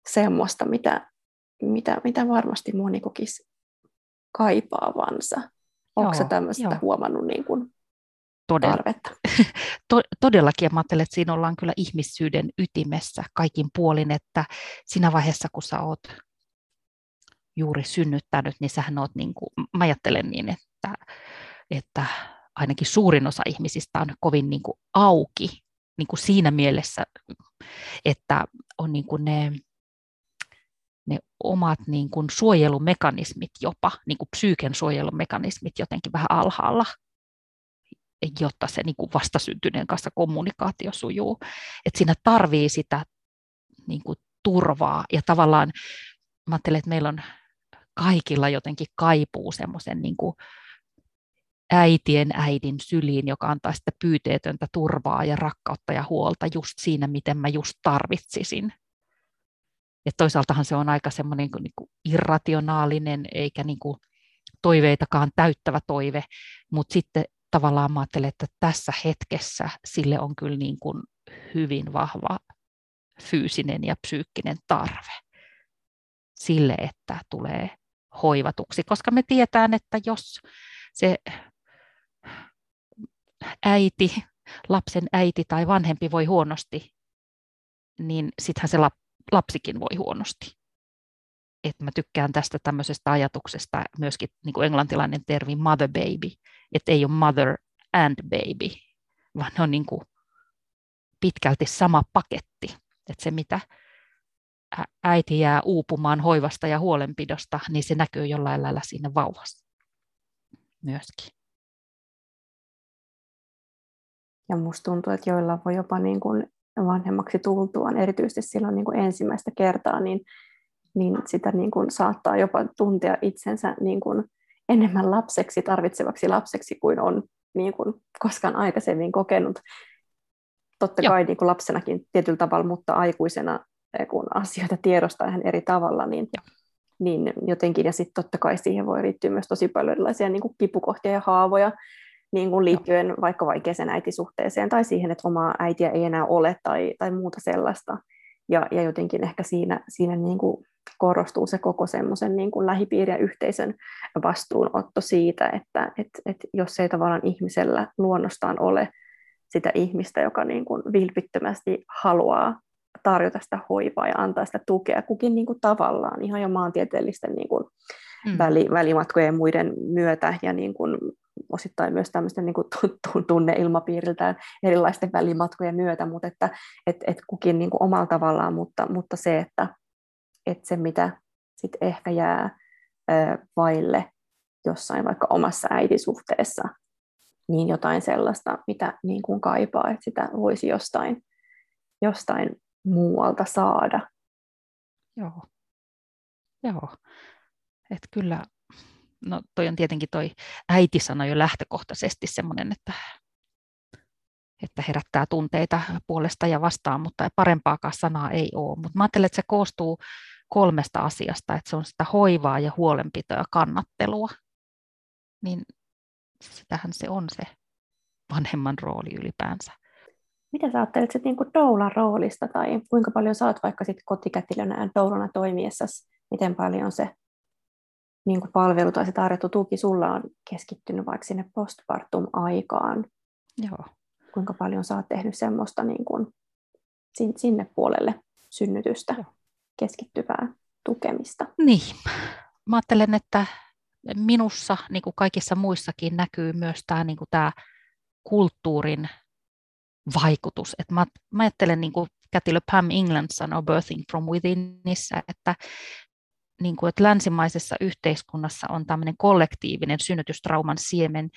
semmoista, mitä, mitä, mitä varmasti moni kokisi kaipaavansa. Onko sä tämmöistä jo. huomannut niin kuin Todella. tarvetta? *laughs* Todellakin, mä ajattelen, että siinä ollaan kyllä ihmisyyden ytimessä kaikin puolin, että siinä vaiheessa, kun sä oot juuri synnyttänyt, niin sähän oot, niin kuin, mä ajattelen niin, että, että ainakin suurin osa ihmisistä on kovin niin kuin auki niin kuin siinä mielessä, että on niin kuin ne, ne omat niin kuin suojelumekanismit jopa, niin kuin psyyken suojelumekanismit jotenkin vähän alhaalla, jotta se niin kuin vastasyntyneen kanssa kommunikaatio sujuu. Et siinä tarvii sitä niin kuin turvaa ja tavallaan mä ajattelen, että meillä on kaikilla jotenkin kaipuu semmoisen niin äitien äidin syliin, joka antaa sitä pyyteetöntä turvaa ja rakkautta ja huolta just siinä, miten mä just tarvitsisin. Et toisaaltahan se on aika semmoinen niin kuin irrationaalinen eikä niin kuin toiveitakaan täyttävä toive, mutta sitten tavallaan mä ajattelen, että tässä hetkessä sille on kyllä niin kuin hyvin vahva fyysinen ja psyykkinen tarve sille, että tulee hoivatuksi, koska me tietään, että jos se äiti, lapsen äiti tai vanhempi voi huonosti, niin sittenhän se lapsikin voi huonosti. Et mä tykkään tästä tämmöisestä ajatuksesta myöskin niin kuin englantilainen termi mother baby, että ei ole mother and baby, vaan ne on niin kuin pitkälti sama paketti. Että se, mitä äiti jää uupumaan hoivasta ja huolenpidosta, niin se näkyy jollain lailla siinä vauvassa myöskin. Ja musta tuntuu, että joilla voi jopa niin kuin vanhemmaksi tultuaan, erityisesti silloin niin kuin ensimmäistä kertaa, niin, niin sitä niin kuin saattaa jopa tuntea itsensä niin kuin enemmän lapseksi, tarvitsevaksi lapseksi kuin on niin kuin koskaan aikaisemmin kokenut. Totta Joo. kai niin kuin lapsenakin tietyllä tavalla, mutta aikuisena kun asioita tiedostaa ihan eri tavalla, niin, niin jotenkin, ja sitten totta kai siihen voi liittyä myös tosi paljon erilaisia niin kuin kipukohtia ja haavoja, niin kuin liittyen Joo. vaikka vaikeaseen äitisuhteeseen tai siihen, että omaa äitiä ei enää ole tai, tai muuta sellaista. Ja, ja jotenkin ehkä siinä, siinä niin kuin korostuu se koko semmoisen niin kuin lähipiiri- ja yhteisön vastuunotto siitä, että et, et jos ei tavallaan ihmisellä luonnostaan ole sitä ihmistä, joka niin kuin vilpittömästi haluaa tarjota sitä hoivaa ja antaa sitä tukea kukin niin kuin tavallaan ihan jo maantieteellisten niin kuin mm. väli, välimatkojen ja muiden myötä ja niin kuin osittain myös tämmöisten niin kuin tunneilmapiiriltään erilaisten välimatkojen myötä, mutta että et, et kukin niin kuin omalla tavallaan, mutta, mutta se, että et se mitä sit ehkä jää ö, vaille jossain vaikka omassa äitisuhteessa, niin jotain sellaista, mitä niin kuin kaipaa, että sitä voisi jostain, jostain muualta saada. Joo. Joo. Että kyllä, no toi on tietenkin toi äitisana jo lähtökohtaisesti semmoinen, että, että herättää tunteita puolesta ja vastaan, mutta parempaakaan sanaa ei ole. Mutta mä ajattelen, että se koostuu kolmesta asiasta, että se on sitä hoivaa ja huolenpitoa ja kannattelua. Niin sitähän se on se vanhemman rooli ylipäänsä. Mitä sä ajattelet sit niinku doulan roolista tai kuinka paljon sä oot vaikka sit kotikätilönä doulana toimiessa, miten paljon se niinku palvelu tai se tarjottu tuki sulla on keskittynyt vaikka sinne postpartum-aikaan? Joo. Kuinka paljon sä oot tehnyt semmoista niinku sinne puolelle synnytystä Joo. keskittyvää tukemista? Niin. Mä ajattelen, että minussa, niin kuin kaikissa muissakin, näkyy myös tämä, niin kuin tämä kulttuurin vaikutus. Et mä, mä ajattelen, niin kuin kätilö Pam England sanoi Birthing from Withinissä, että, niin kuin, että länsimaisessa yhteiskunnassa on tämmöinen kollektiivinen synnytystrauman siemen,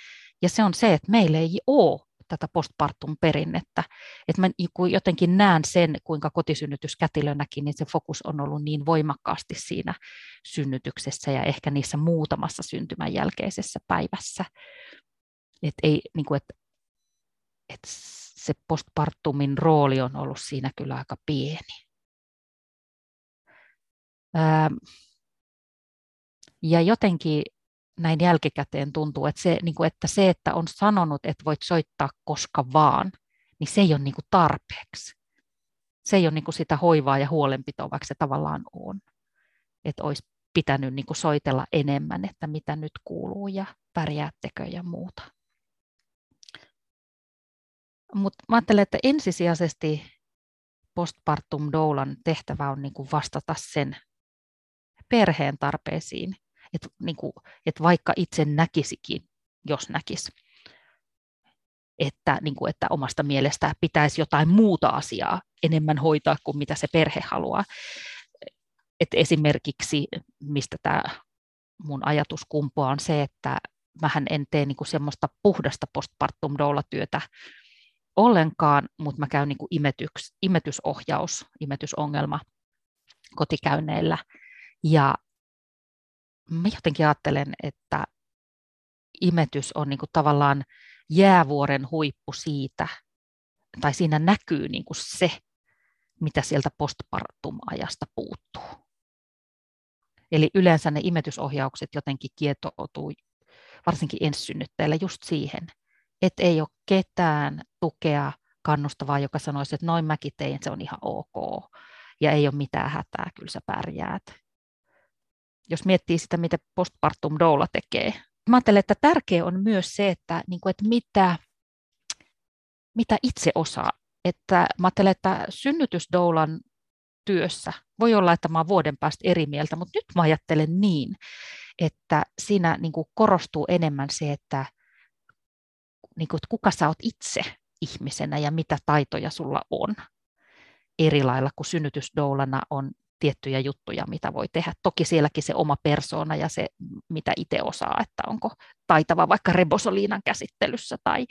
ja se on se, että meillä ei ole tätä postpartum perinnettä. Että mä niin jotenkin näen sen, kuinka kotisynnytys kätilönäkin, niin se fokus on ollut niin voimakkaasti siinä synnytyksessä ja ehkä niissä muutamassa syntymän jälkeisessä päivässä. Et ei, niin kuin, että, että se postpartumin rooli on ollut siinä kyllä aika pieni. ja jotenkin näin jälkikäteen tuntuu, että se, niin kuin, että se, että on sanonut, että voit soittaa koska vaan, niin se ei ole niin kuin tarpeeksi. Se ei ole niin kuin sitä hoivaa ja huolenpitoa, vaikka se tavallaan on. Että olisi pitänyt niin kuin soitella enemmän, että mitä nyt kuuluu ja pärjäättekö ja muuta. Mutta mä ajattelen, että ensisijaisesti postpartum doulan tehtävä on niin kuin vastata sen perheen tarpeisiin että, niin että vaikka itse näkisikin, jos näkisi, että, niin kuin, että omasta mielestä pitäisi jotain muuta asiaa enemmän hoitaa kuin mitä se perhe haluaa. että esimerkiksi, mistä tämä mun ajatus kumpuaa, on se, että mähän en tee niin kuin semmoista puhdasta postpartum doula-työtä ollenkaan, mutta mä käyn niin kuin imetyks, imetysohjaus, imetysongelma kotikäynneillä. Ja mä jotenkin ajattelen, että imetys on niin kuin tavallaan jäävuoren huippu siitä, tai siinä näkyy niin kuin se, mitä sieltä postpartum-ajasta puuttuu. Eli yleensä ne imetysohjaukset jotenkin kietoutuu varsinkin enssynnyttäjille just siihen, että ei ole ketään tukea kannustavaa, joka sanoisi, että noin mäkin tein, se on ihan ok, ja ei ole mitään hätää, kyllä sä pärjäät jos miettii sitä, mitä postpartum doula tekee. Mä ajattelen, että tärkeä on myös se, että, niin kuin, että mitä, mitä itse osaa. Että mä ajattelen, että synnytysdoulan työssä, voi olla, että mä oon vuoden päästä eri mieltä, mutta nyt mä ajattelen niin, että siinä niin kuin korostuu enemmän se, että, niin kuin, että kuka sä oot itse ihmisenä ja mitä taitoja sulla on eri lailla kuin synnytysdoulana on tiettyjä juttuja, mitä voi tehdä. Toki sielläkin se oma persoona ja se, mitä itse osaa, että onko taitava vaikka rebosoliinan käsittelyssä tai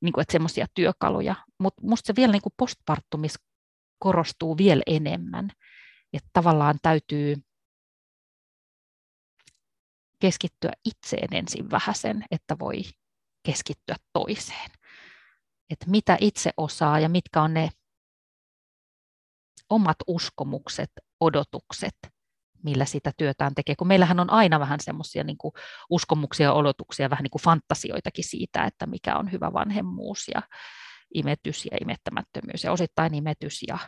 niin semmoisia työkaluja. Mutta minusta se vielä niin kuin postpartumis korostuu vielä enemmän, että tavallaan täytyy keskittyä itseen ensin vähäsen, että voi keskittyä toiseen. Että mitä itse osaa ja mitkä on ne omat uskomukset, odotukset, millä sitä työtään tekee, kun meillähän on aina vähän semmoisia niin uskomuksia ja odotuksia, vähän niin kuin fantasioitakin siitä, että mikä on hyvä vanhemmuus ja imetys ja imettämättömyys ja osittain imetys ja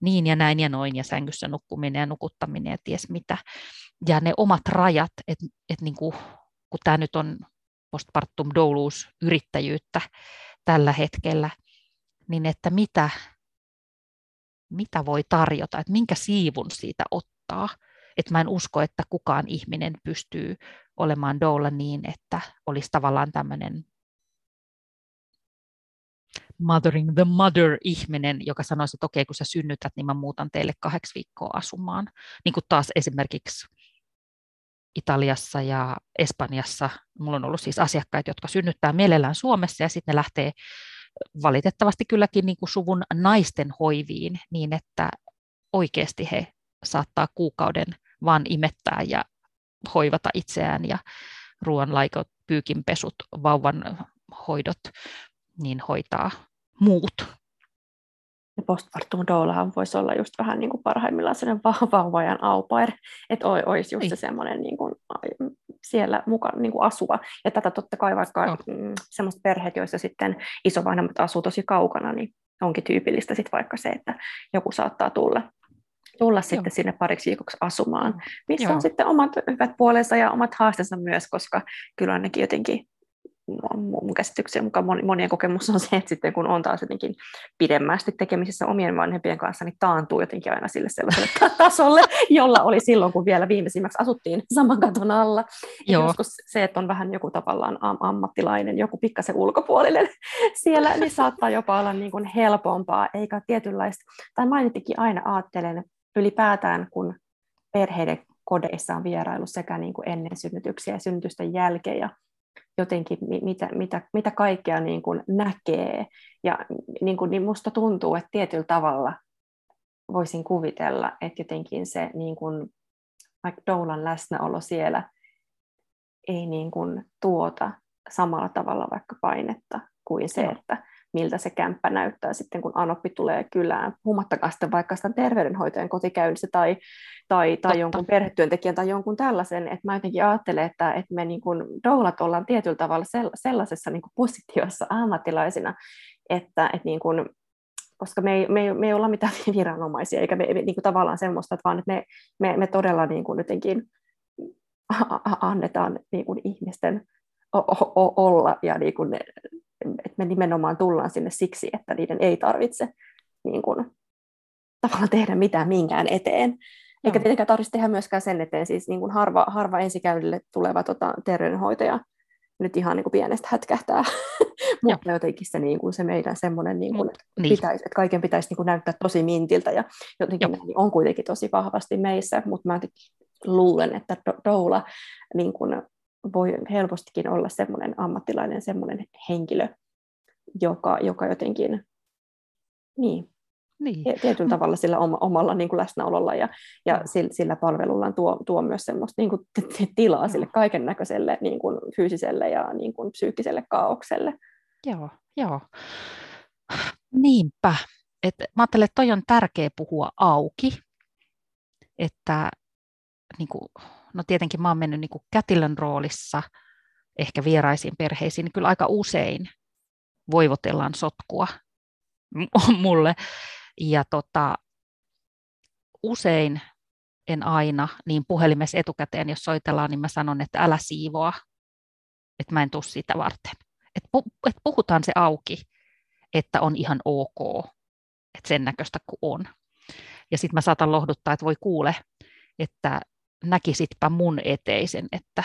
niin ja näin ja noin ja sängyssä nukkuminen ja nukuttaminen ja ties mitä. Ja ne omat rajat, että et niin kuin, kun tämä nyt on postpartum douluus yrittäjyyttä tällä hetkellä, niin että mitä, mitä voi tarjota, että minkä siivun siitä ottaa. Että mä en usko, että kukaan ihminen pystyy olemaan doula niin, että olisi tavallaan tämmöinen mothering the mother-ihminen, joka sanoisi, että okei, kun sä synnytät, niin mä muutan teille kahdeksi viikkoa asumaan. Niin kuin taas esimerkiksi Italiassa ja Espanjassa. Mulla on ollut siis asiakkaita, jotka synnyttää mielellään Suomessa ja sitten ne lähtee valitettavasti kylläkin niin kuin suvun naisten hoiviin niin, että oikeasti he saattaa kuukauden vaan imettää ja hoivata itseään ja ruoanlaikot, pyykinpesut, vauvan hoidot, niin hoitaa muut. Ja postpartum doulahan voisi olla just vähän niin kuin parhaimmillaan sellainen *laughs* vauvajan aupair, että olisi just se semmoinen niin kuin siellä mukana niin kuin asua. Ja tätä totta kai vaikka no. mm, semmoiset perheet, joissa sitten isovanhemmat asuu tosi kaukana, niin onkin tyypillistä sitten vaikka se, että joku saattaa tulla tulla Joo. sitten sinne pariksi viikoksi asumaan, missä Joo. on sitten omat hyvät puolensa ja omat haasteensa myös, koska kyllä ainakin jotenkin mun käsityksen mukaan monien kokemus on se, että sitten kun on taas jotenkin pidemmästi tekemisissä omien vanhempien kanssa, niin taantuu jotenkin aina sille sellaiselle *laughs* tasolle, jolla oli silloin, kun vielä viimeisimmäksi asuttiin saman katon alla. Joo. Joskus se, että on vähän joku tavallaan am- ammattilainen, joku pikkasen ulkopuolinen *laughs* siellä, niin saattaa jopa olla niin kuin helpompaa, eikä tietynlaista, tai mainittikin aina ajattelen ylipäätään, kun perheiden kodeissa on vierailu sekä niin kuin ennen synnytyksiä ja synnytysten jälkeen, ja jotenkin mitä, mitä, mitä kaikkea niin kuin näkee. Ja niin, kuin, niin musta tuntuu, että tietyllä tavalla voisin kuvitella, että jotenkin se niin kuin, vaikka Doulan läsnäolo siellä ei niin kuin, tuota samalla tavalla vaikka painetta kuin se, että miltä se kämppä näyttää sitten, kun Anoppi tulee kylään, puhumattakaan sitten vaikka sitä terveydenhoitajan kotikäynnissä tai, tai, tai jonkun perhetyöntekijän tai jonkun tällaisen, että mä jotenkin ajattelen, että, että me niin kuin doulat ollaan tietyllä tavalla sellaisessa niin kuin positiossa ammattilaisina, että, että niin kuin, koska me ei, me, ei, me ei olla mitään *laughs* viranomaisia, eikä me, me niin kuin tavallaan semmoista, vaan että me, me, me todella niin kuin jotenkin annetaan niin kuin ihmisten olla ja niin kuin ne, että me nimenomaan tullaan sinne siksi, että niiden ei tarvitse niin kuin, tavallaan tehdä mitään minkään eteen. Eikä tietenkään tarvitse tehdä myöskään sen eteen, siis niin kuin harva, harva ensikäynnille tuleva tota, terveydenhoitaja nyt ihan niin kuin pienestä hätkähtää, *laughs* mutta jotenkin se, niin kuin, se meidän semmoinen, niin kuin, että, niin. Pitäisi, että kaiken pitäisi niin kuin, näyttää tosi mintiltä ja jotenkin niin on kuitenkin tosi vahvasti meissä, mutta mä luulen, että doula niin kuin, voi helpostikin olla semmoinen ammattilainen, semmoinen henkilö, joka, joka jotenkin niin, niin. tietyllä tavalla sillä omalla niin kuin läsnäololla ja, ja sillä, sillä palvelullaan tuo, tuo myös semmoista niin kuin tilaa sille kaiken näköiselle niin kuin fyysiselle ja niin kuin psyykkiselle kaaukselle. Joo, joo. Niinpä. Et mä ajattelen, että toi on tärkeä puhua auki, että niin kuin, no tietenkin mä oon mennyt niin kuin kätilön roolissa ehkä vieraisiin perheisiin, niin kyllä aika usein voivotellaan sotkua *laughs* mulle. Ja tota, usein, en aina, niin puhelimessa etukäteen, jos soitellaan, niin mä sanon, että älä siivoa, että mä en tule sitä varten. Et, pu, et puhutaan se auki, että on ihan ok, että sen näköistä kuin on. Ja sitten mä saatan lohduttaa, että voi kuule, että näkisitpä mun eteisen, että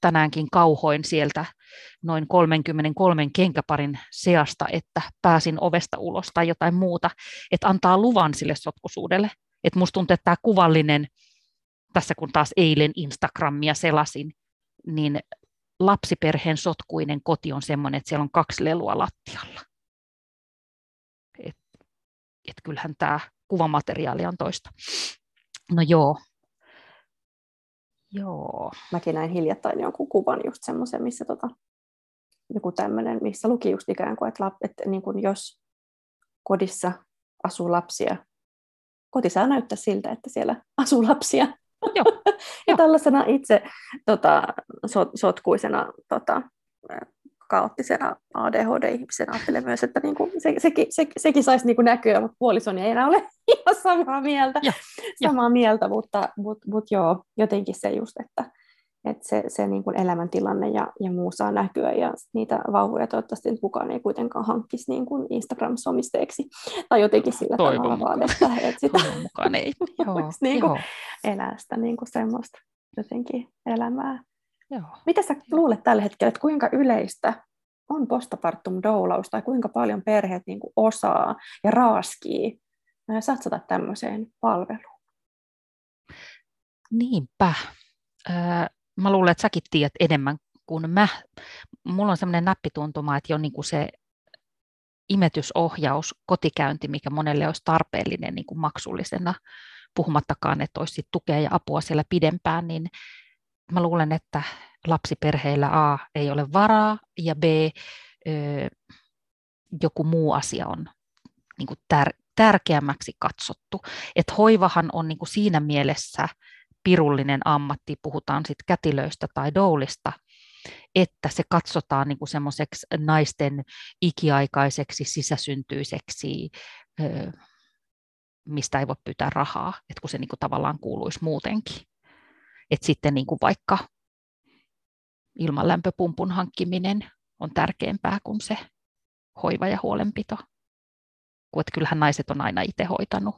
tänäänkin kauhoin sieltä noin 33 kenkäparin seasta, että pääsin ovesta ulos tai jotain muuta, että antaa luvan sille sotkusuudelle. Että musta tuntuu, että tämä kuvallinen, tässä kun taas eilen Instagramia selasin, niin lapsiperheen sotkuinen koti on semmoinen, että siellä on kaksi lelua lattialla. Et, et kyllähän tämä kuvamateriaali on toista. No joo, Joo. Mäkin näin hiljattain jonkun kuvan just semmoisen, missä tota, joku tämmöinen, missä luki just ikään kuin, että, lap, että niin kuin jos kodissa asuu lapsia, koti saa näyttää siltä, että siellä asuu lapsia. Joo. *laughs* ja tällaisena itse tota, sot, sotkuisena tota, kaoottisena ADHD-ihmisenä ajattelen myös, että niinku se, sekin, se, sekin saisi niinku näkyä, mutta puolisoni ei enää ole *laughs* ihan samaa mieltä, ja, samaa ja. mieltä mutta, mutta, mutta joo, jotenkin se just, että, että se, se niin kuin elämäntilanne ja, ja muu saa näkyä ja niitä vauvoja toivottavasti kukaan ei kuitenkaan hankkisi niin kuin Instagram-somisteeksi tai jotenkin sillä Toivon tavalla vaan, että, että sitä mukaan ei. *laughs* Joo, niin kuin joo. elää sitä niin kuin semmoista jotenkin elämää. Joo. Mitä sä luulet tällä hetkellä, että kuinka yleistä on postpartum doulaus tai kuinka paljon perheet niin kuin osaa ja raaskii satsata tämmöiseen palveluun? Niinpä. Mä luulen, että säkin tiedät enemmän kuin mä. Mulla on semmoinen näppituntuma, että jo niin kuin se imetysohjaus, kotikäynti, mikä monelle olisi tarpeellinen niin kuin maksullisena, puhumattakaan, että olisi tukea ja apua siellä pidempään, niin mä luulen, että lapsiperheillä A ei ole varaa ja B joku muu asia on niin kuin tär- tärkeämmäksi katsottu. Et hoivahan on niin kuin siinä mielessä pirullinen ammatti, puhutaan sitten kätilöistä tai doulista, että se katsotaan niin semmoiseksi naisten ikiaikaiseksi sisäsyntyiseksi, mistä ei voi pyytää rahaa, että kun se niin kuin tavallaan kuuluisi muutenkin. Että sitten niin kuin vaikka ilmanlämpöpumpun hankkiminen on tärkeämpää kuin se hoiva ja huolenpito. Kun että kyllähän naiset on aina itse hoitanut.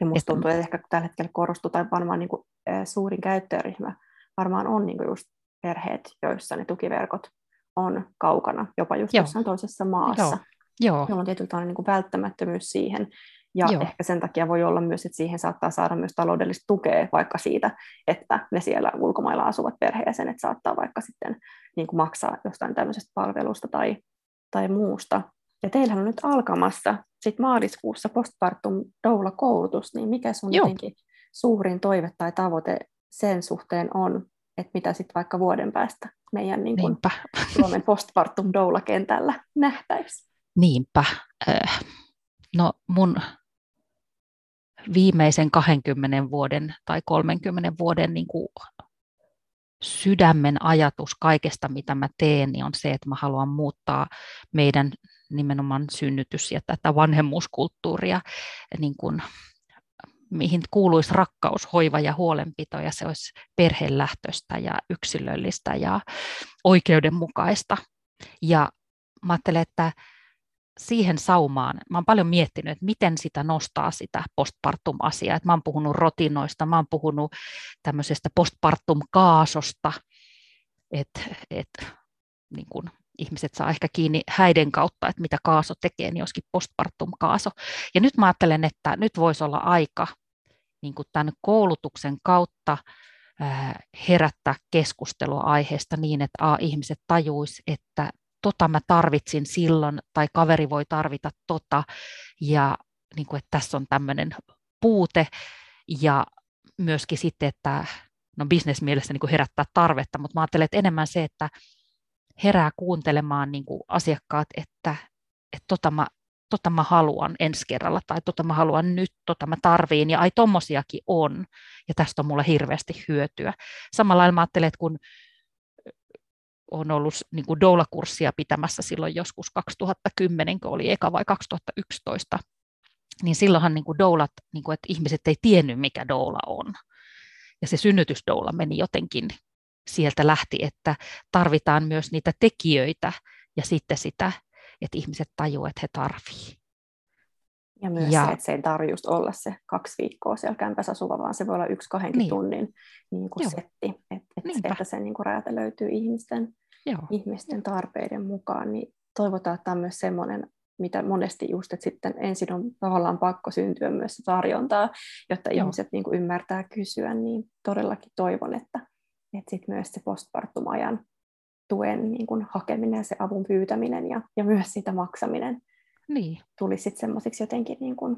Ja musta tuntuu, että ehkä tällä hetkellä korostuu, tai varmaan niin kuin, suurin käyttäjäryhmä varmaan on niin kuin just perheet, joissa ne tukiverkot on kaukana, jopa just Joo. jossain toisessa maassa. Joo. Joo. Jolloin on tietyllä niin kuin välttämättömyys siihen, ja Joo. ehkä sen takia voi olla myös, että siihen saattaa saada myös taloudellista tukea vaikka siitä, että ne siellä ulkomailla asuvat perheeseen, että saattaa vaikka sitten niin kuin maksaa jostain tämmöisestä palvelusta tai, tai muusta. Ja teillähän on nyt alkamassa sit maaliskuussa postpartum doula-koulutus, niin mikä sun Joo. jotenkin suurin toive tai tavoite sen suhteen on, että mitä sitten vaikka vuoden päästä meidän niin kuin Suomen postpartum doula-kentällä nähtäisiin? Niinpä. No mun viimeisen 20 vuoden tai 30 vuoden niin kuin sydämen ajatus kaikesta, mitä mä teen, niin on se, että mä haluan muuttaa meidän nimenomaan synnytys- ja tätä vanhemmuuskulttuuria, niin kuin, mihin kuuluisi rakkaus, hoiva ja huolenpito, ja se olisi perhelähtöistä ja yksilöllistä ja oikeudenmukaista. Ja mä ajattelen, että siihen saumaan, mä oon paljon miettinyt, että miten sitä nostaa sitä postpartum-asiaa. Että mä oon puhunut rotinoista, mä oon puhunut tämmöisestä postpartum-kaasosta, että et, niin kun ihmiset saa ehkä kiinni häiden kautta, että mitä kaaso tekee, niin olisikin postpartum-kaaso. Ja nyt mä ajattelen, että nyt voisi olla aika niin tämän koulutuksen kautta herättää keskustelua aiheesta niin, että a, ihmiset tajuis, että tota mä tarvitsin silloin, tai kaveri voi tarvita tota, ja niin kuin, että tässä on tämmöinen puute, ja myöskin sitten, että no bisnesmielessä niin herättää tarvetta, mutta mä ajattelen, että enemmän se, että herää kuuntelemaan niin kuin asiakkaat, että, että tota, mä, tota mä haluan ensi kerralla, tai tota mä haluan nyt, tota mä tarviin, ja ai tommosiakin on, ja tästä on mulle hirveästi hyötyä. Samalla lailla mä ajattelen, että kun on ollut niin kuin doula-kurssia pitämässä silloin joskus 2010, kun oli eka vai 2011, niin silloinhan niin kuin doulat, niin kuin, että ihmiset ei tiennyt, mikä doula on. Ja se synnytysdoula meni jotenkin sieltä lähti, että tarvitaan myös niitä tekijöitä ja sitten sitä, että ihmiset tajuavat, että he tarvitsevat. Ja myös ja, se, että se ei tarvitse just olla se kaksi viikkoa siellä kämpässä asuva, vaan se voi olla yksi kahdenkin niin. tunnin niin kuin setti, että, että, että se niin kuin räätälöityy ihmisten, Joo. ihmisten tarpeiden mukaan. Niin toivotaan, että tämä on myös semmoinen, mitä monesti just, että sitten ensin on tavallaan pakko syntyä myös se tarjontaa, jotta Joo. ihmiset niin kuin ymmärtää kysyä, niin todellakin toivon, että, että sit myös se postpartum-ajan tuen niin kuin hakeminen ja se avun pyytäminen ja, ja myös sitä maksaminen niin. tulisi sitten semmoisiksi jotenkin, niin kuin,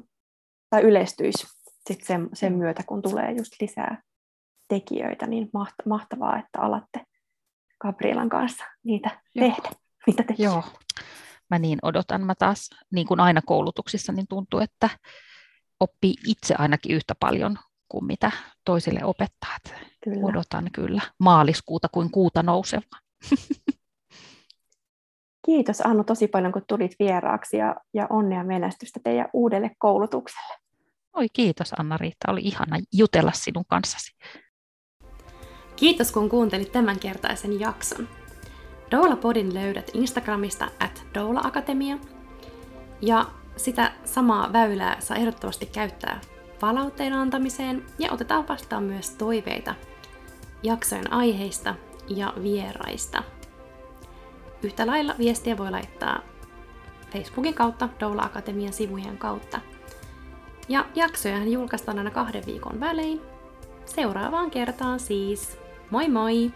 tai yleistyisi sit sen, sen myötä, kun tulee just lisää tekijöitä, niin mahtavaa, että alatte Gabrielan kanssa niitä Joo. tehdä. Mitä te Joo, mä niin odotan. Mä taas, niin kuin aina koulutuksissa, niin tuntuu, että oppii itse ainakin yhtä paljon kuin mitä toisille opettaa. Kyllä. Odotan kyllä maaliskuuta kuin kuuta nousevaa. *laughs* Kiitos Annu tosi paljon, kun tulit vieraaksi ja, ja onnea menestystä teidän uudelle koulutukselle. Oi kiitos Anna-Riitta, oli ihana jutella sinun kanssasi. Kiitos kun kuuntelit tämänkertaisen jakson. Doula Podin löydät Instagramista at Doula Akatemia. Ja sitä samaa väylää saa ehdottomasti käyttää palautteen antamiseen ja otetaan vastaan myös toiveita jaksojen aiheista ja vieraista. Yhtä lailla viestiä voi laittaa Facebookin kautta, Doula Akatemian sivujen kautta. Ja jaksoja julkaistaan aina kahden viikon välein. Seuraavaan kertaan siis. Moi moi!